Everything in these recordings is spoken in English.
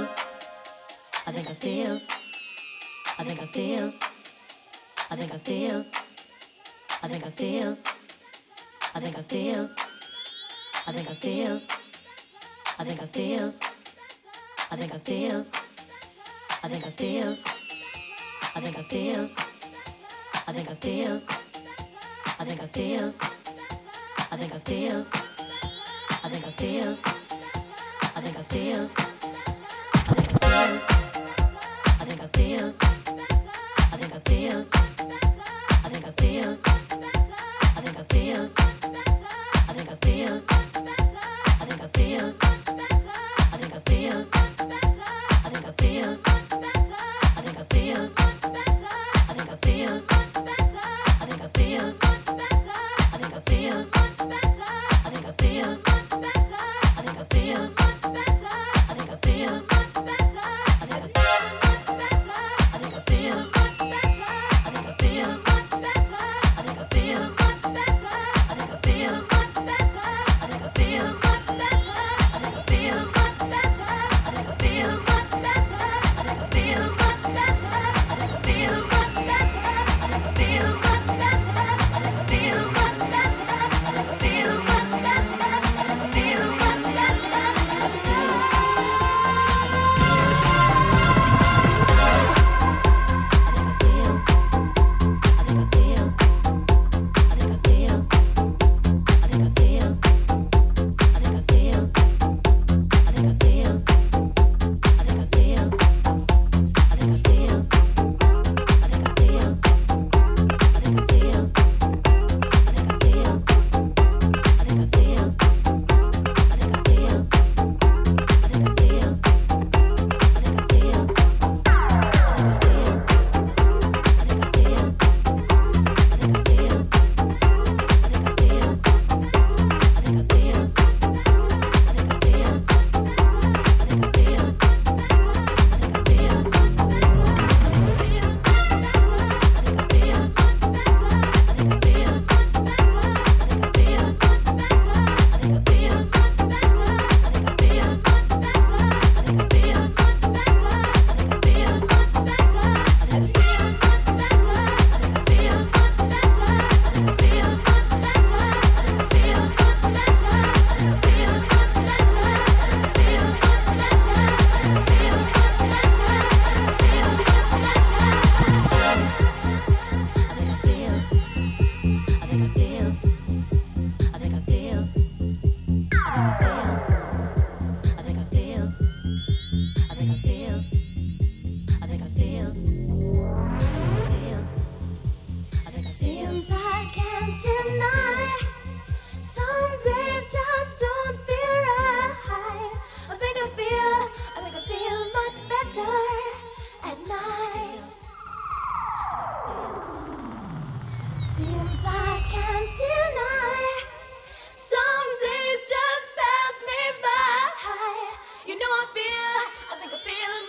feel. I think I feel. I think I feel. I think I feel. I think I feel. I think I feel. I think I feel. I think I feel. I think I feel. I think I feel. I think I feel. I think I feel. I think I feel. I think I feel. I think I feel. I think I feel. I think I feel.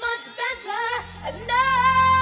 much better now.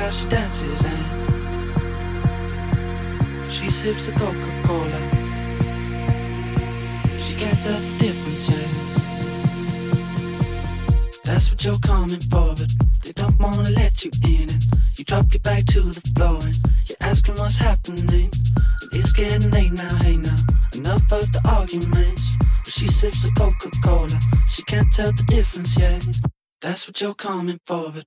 how she dances and she sips the Coca-Cola. She can't tell the difference yet. That's what you're coming for, but they don't wanna let you in. And you drop your back to the floor and you're asking what's happening. And it's getting late now, hey now. Enough of the arguments. But she sips the Coca-Cola. She can't tell the difference yet. That's what you're coming for, but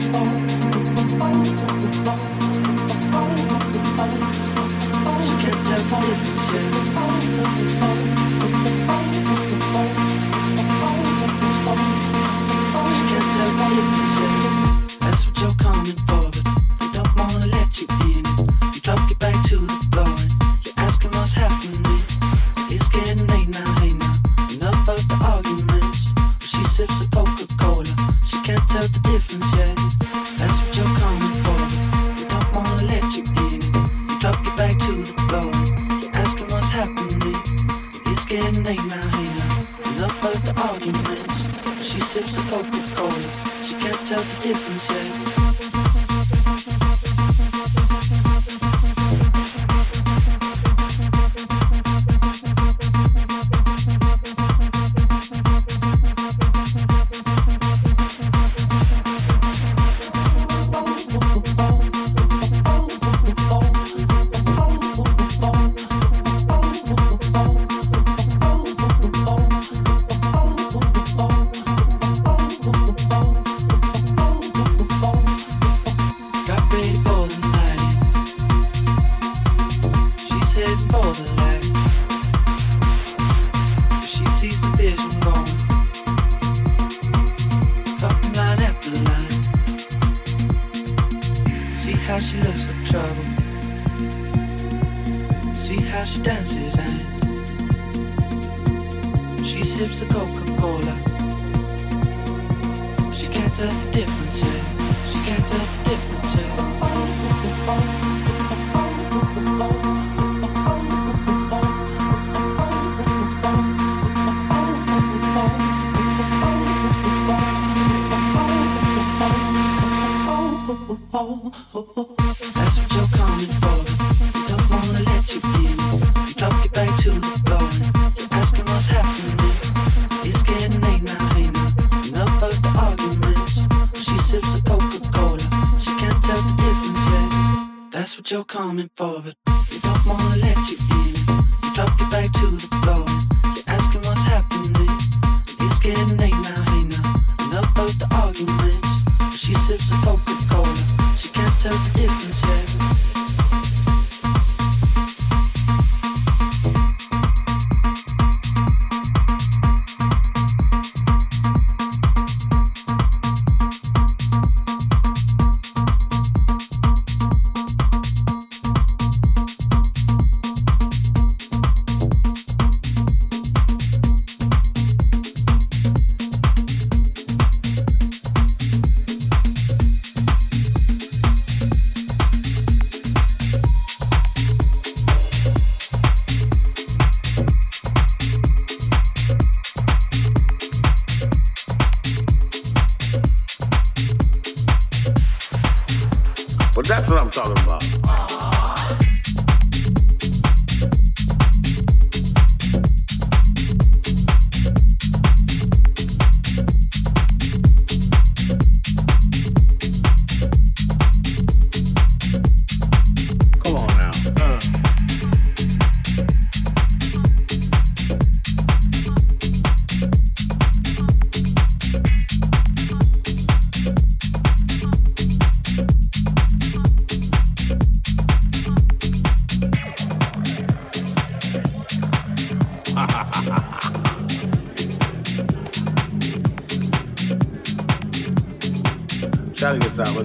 Of sips the Coca-Cola. She can't tell the difference yet.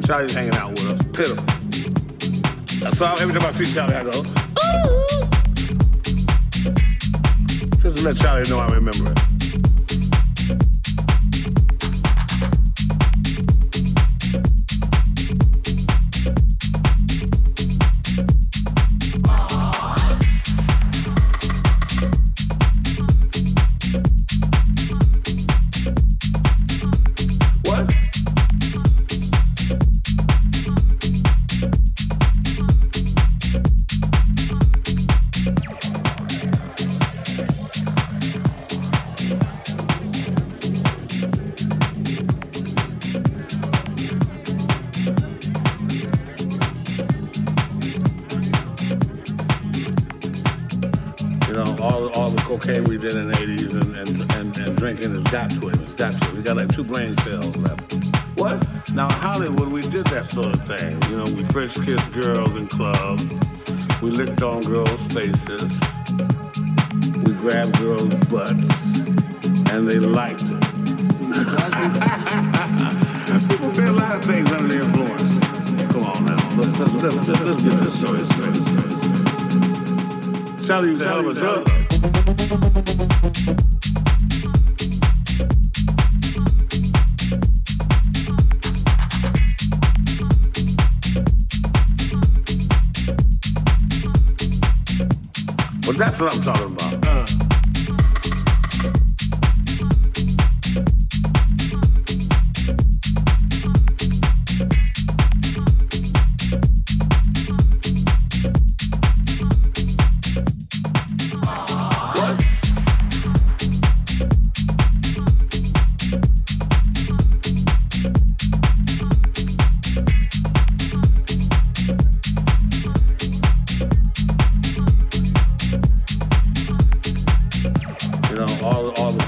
Charlie's hanging out with us. Pitiful. So every time I see Charlie, I go,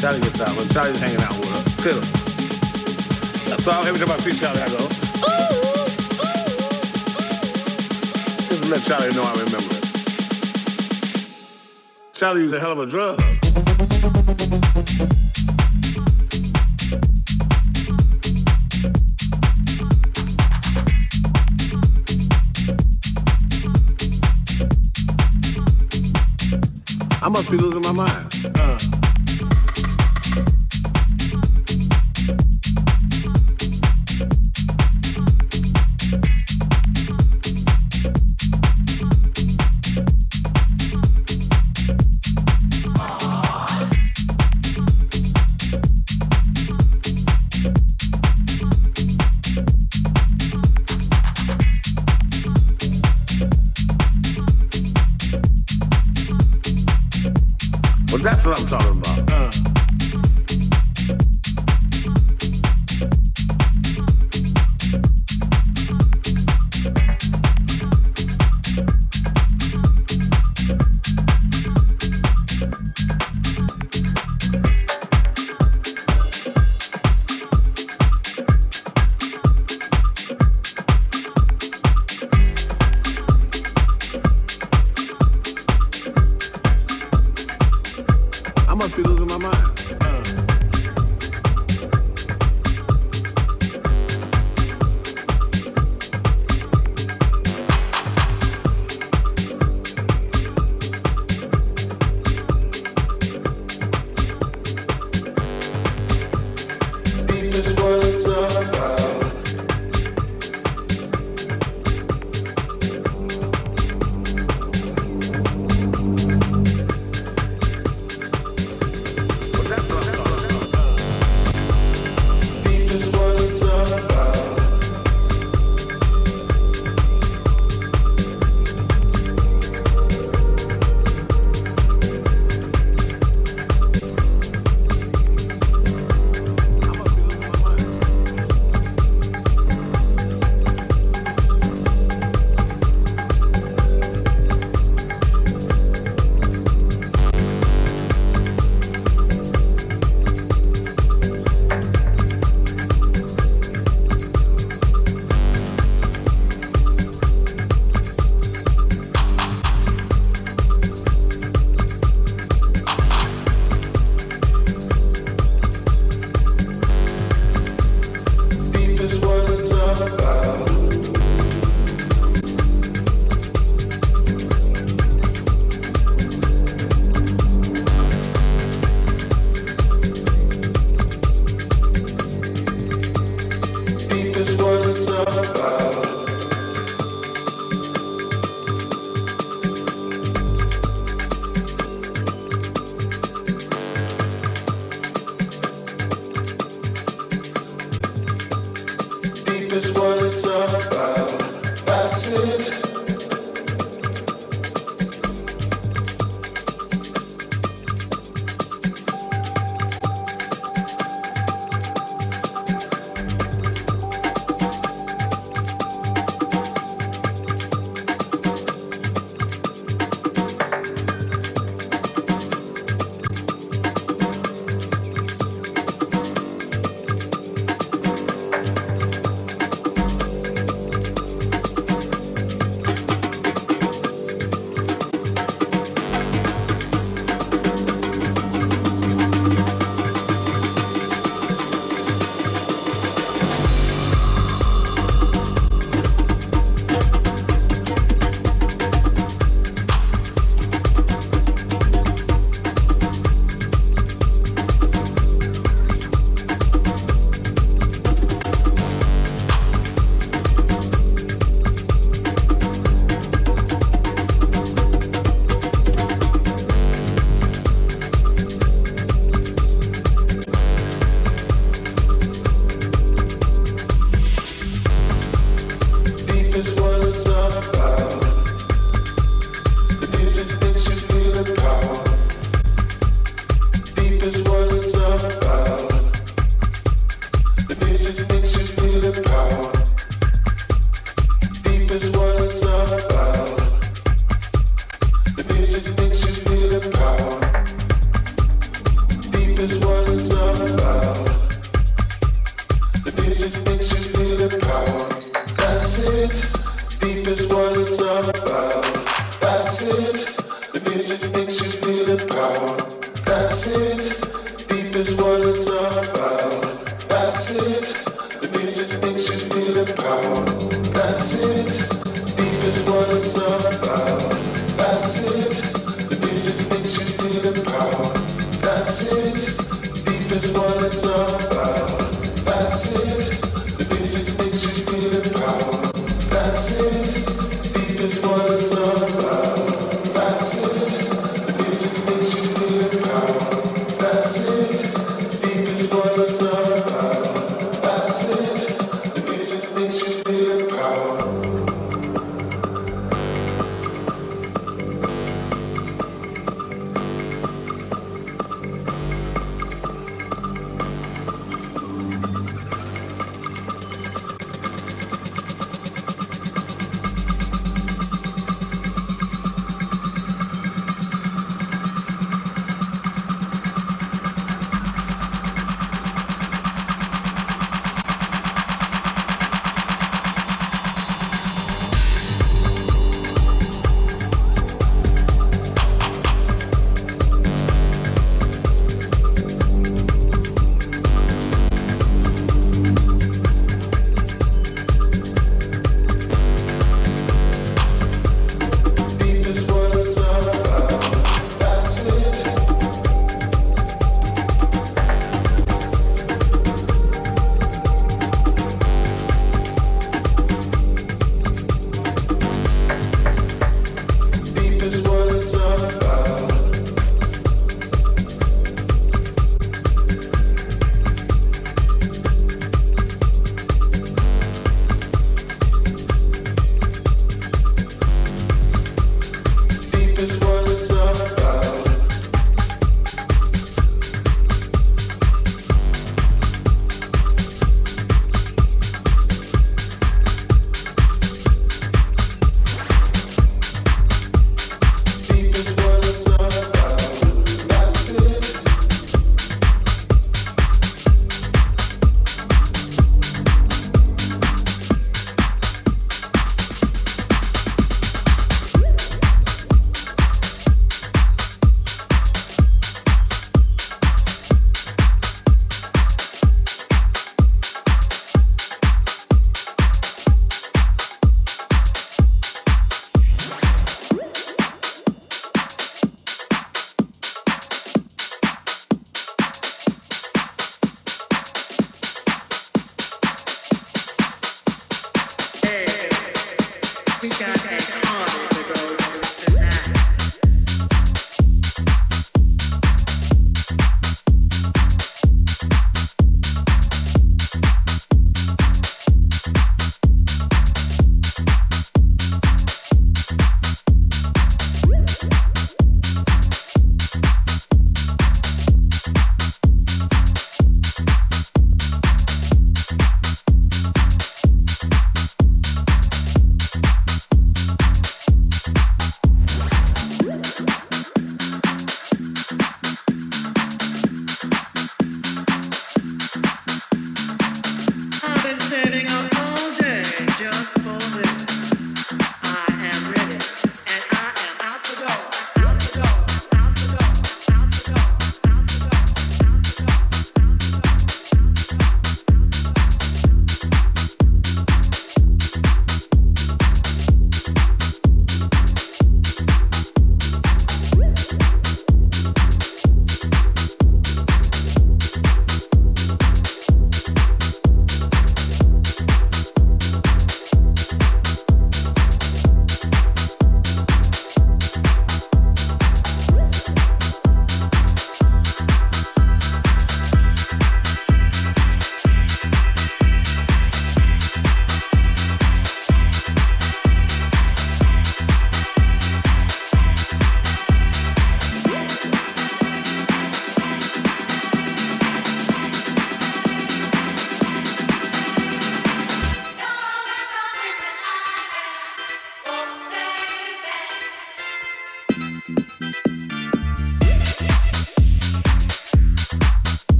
Charlie gets out, but Charlie's hanging out with us. Pitiful. So every time I see Charlie, I go, Just let Charlie know I remember it. Charlie used a hell of a drug. I must be losing my mind.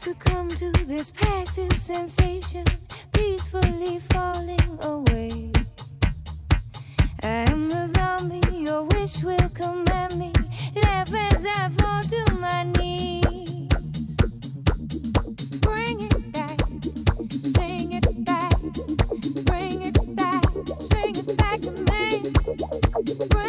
succumb to this passive sensation, peacefully falling away. I am the zombie your wish will command me. Live as I fall to my knees. Bring it back, sing it back. Bring it back, sing it back to me.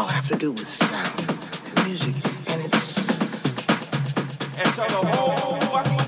all have to do with sound and music, and it's. And so the whole fucking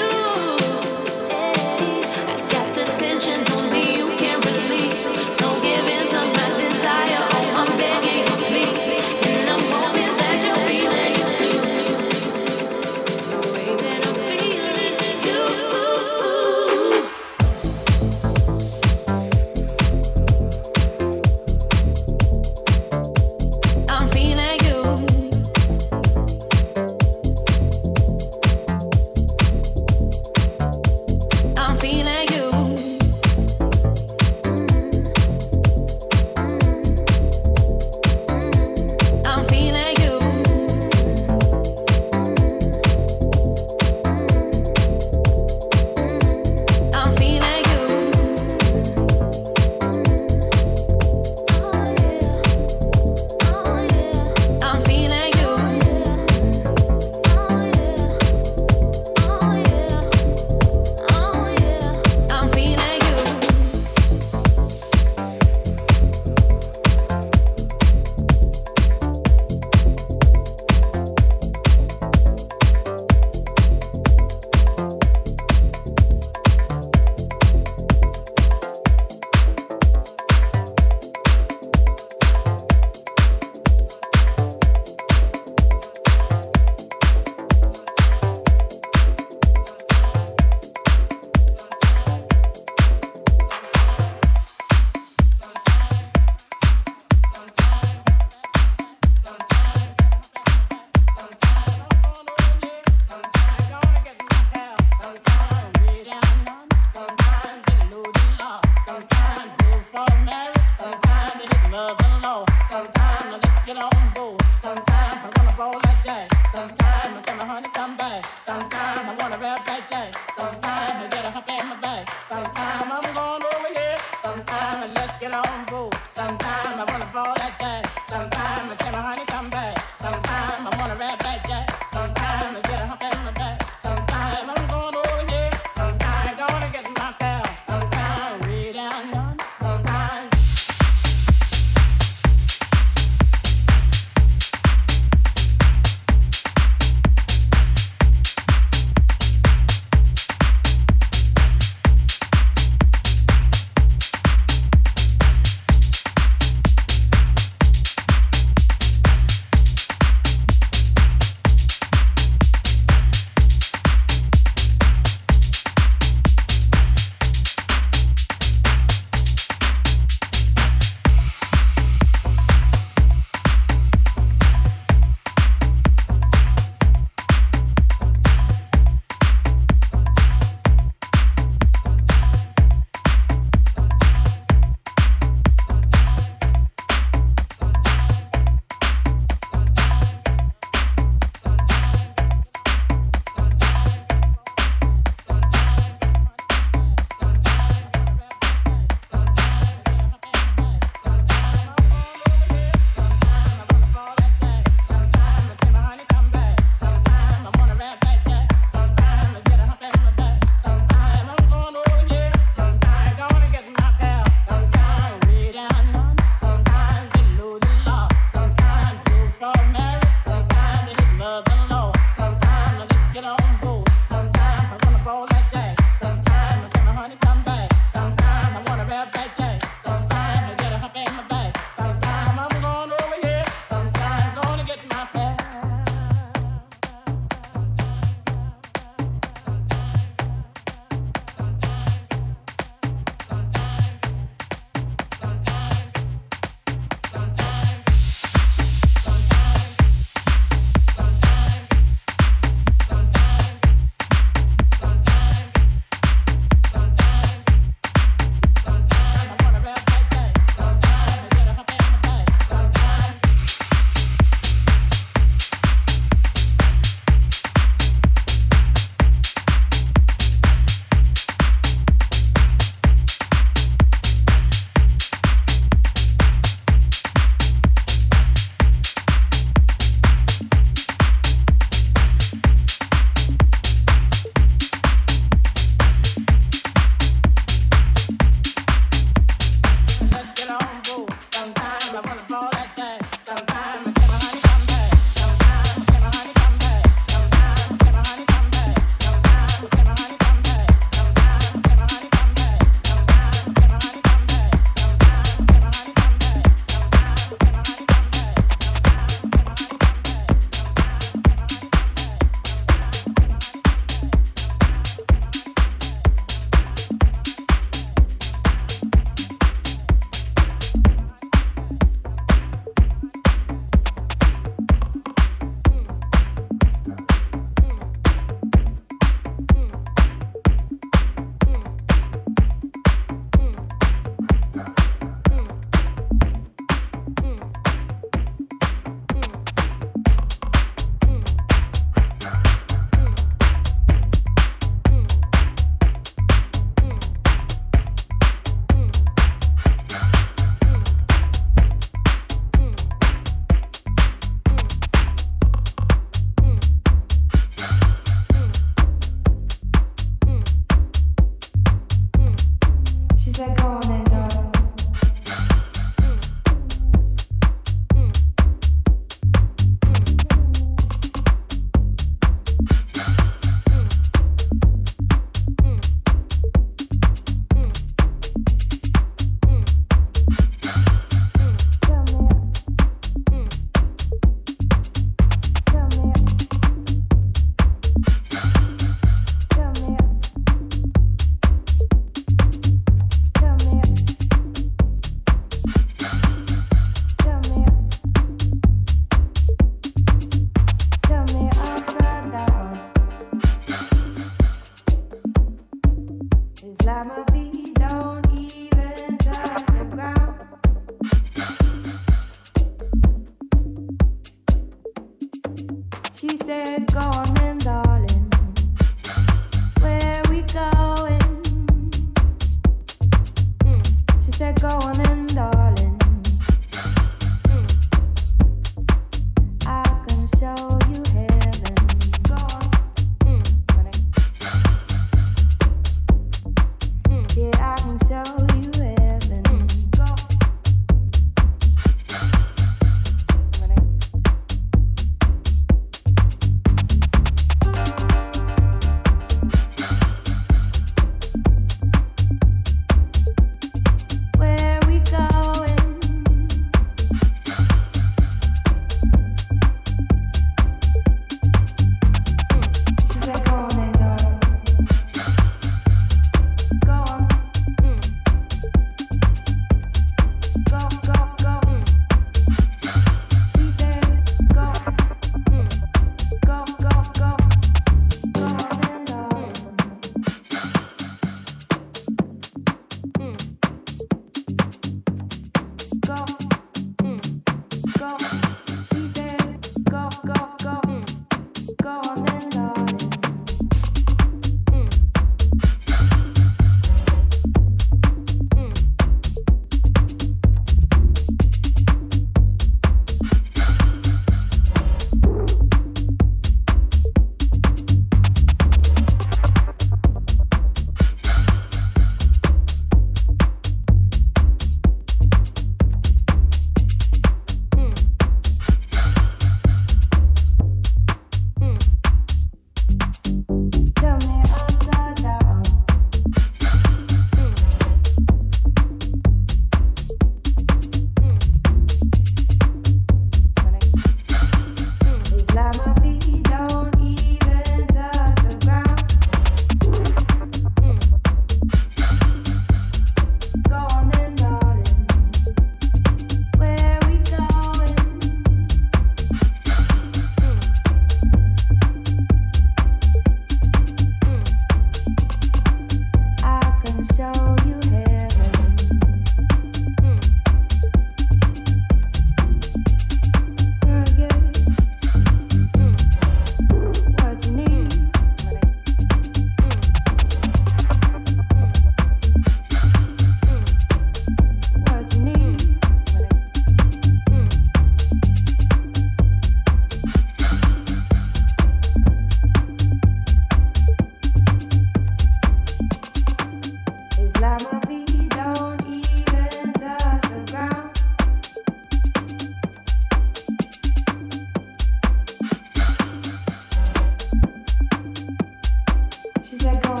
She's like, oh.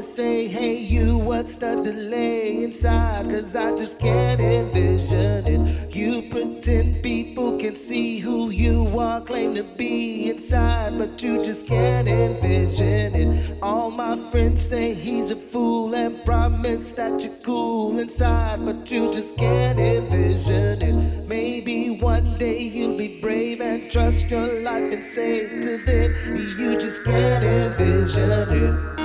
To say. Hey, you, what's the delay inside? Cause I just can't envision it. You pretend people can see who you are, claim to be inside, but you just can't envision it. All my friends say he's a fool and promise that you're cool inside, but you just can't envision it. Maybe one day you'll be brave and trust your life and say to them, you just can't envision it.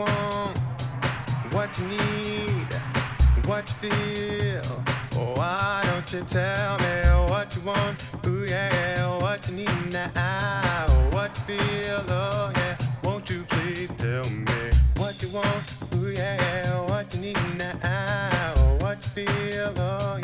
Want, what you need, what you feel. Oh, why don't you tell me what you want? Ooh, yeah, what you need now, what you feel. Oh, yeah, won't you please tell me what you want? Ooh, yeah, what you need now. Oh,